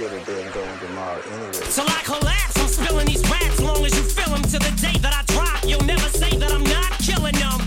get a damn going tomorrow anyway. Till I collapse, I'm spilling these raps long as you feel them. To the day that I drop, you'll never say that I'm not killing them.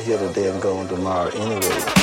here today and going tomorrow anyway.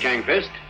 Kang Fist.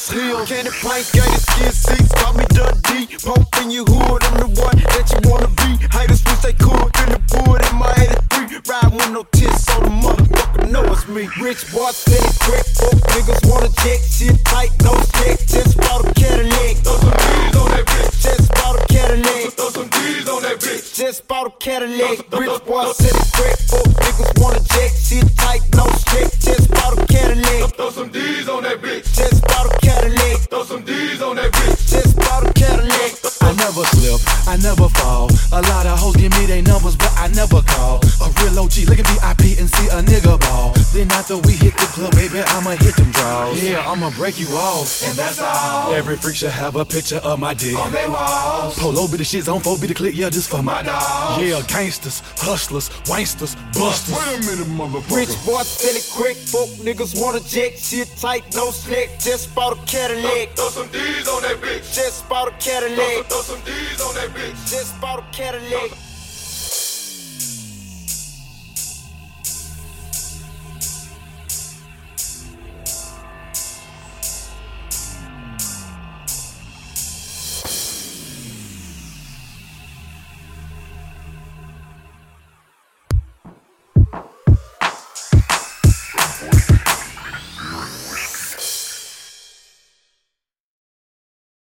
Forest Hills. Candy plank, gated skin seats, call me Dundee. Pope in your hood, I'm the one that you wanna be. Haters wish they could, in the wood in my 83. Ride with no tits so the motherfucker, know it's me. Rich boy, I never fall. A lot of hoes give me their numbers, but I never call. A real OG, look at VIP and see a nigga ball. Then after we hit the club, baby, I'ma hit them draws. Yeah, I'ma break you off. And that's all. Every freak should have a picture of my dick. On their walls. Polo be the shit, on, four be the click, yeah, just for my dog. Yeah, gangsters, hustlers, wanksters, busters. Wait a minute, motherfucker. Rich boy, sell it quick. Folk niggas wanna jack. Shit tight, no slick. Just bought a Cadillac. Throw, some D's on that bitch. Just bought a Cadillac. Throw some D's on that bitch. Just bought a Cadillac.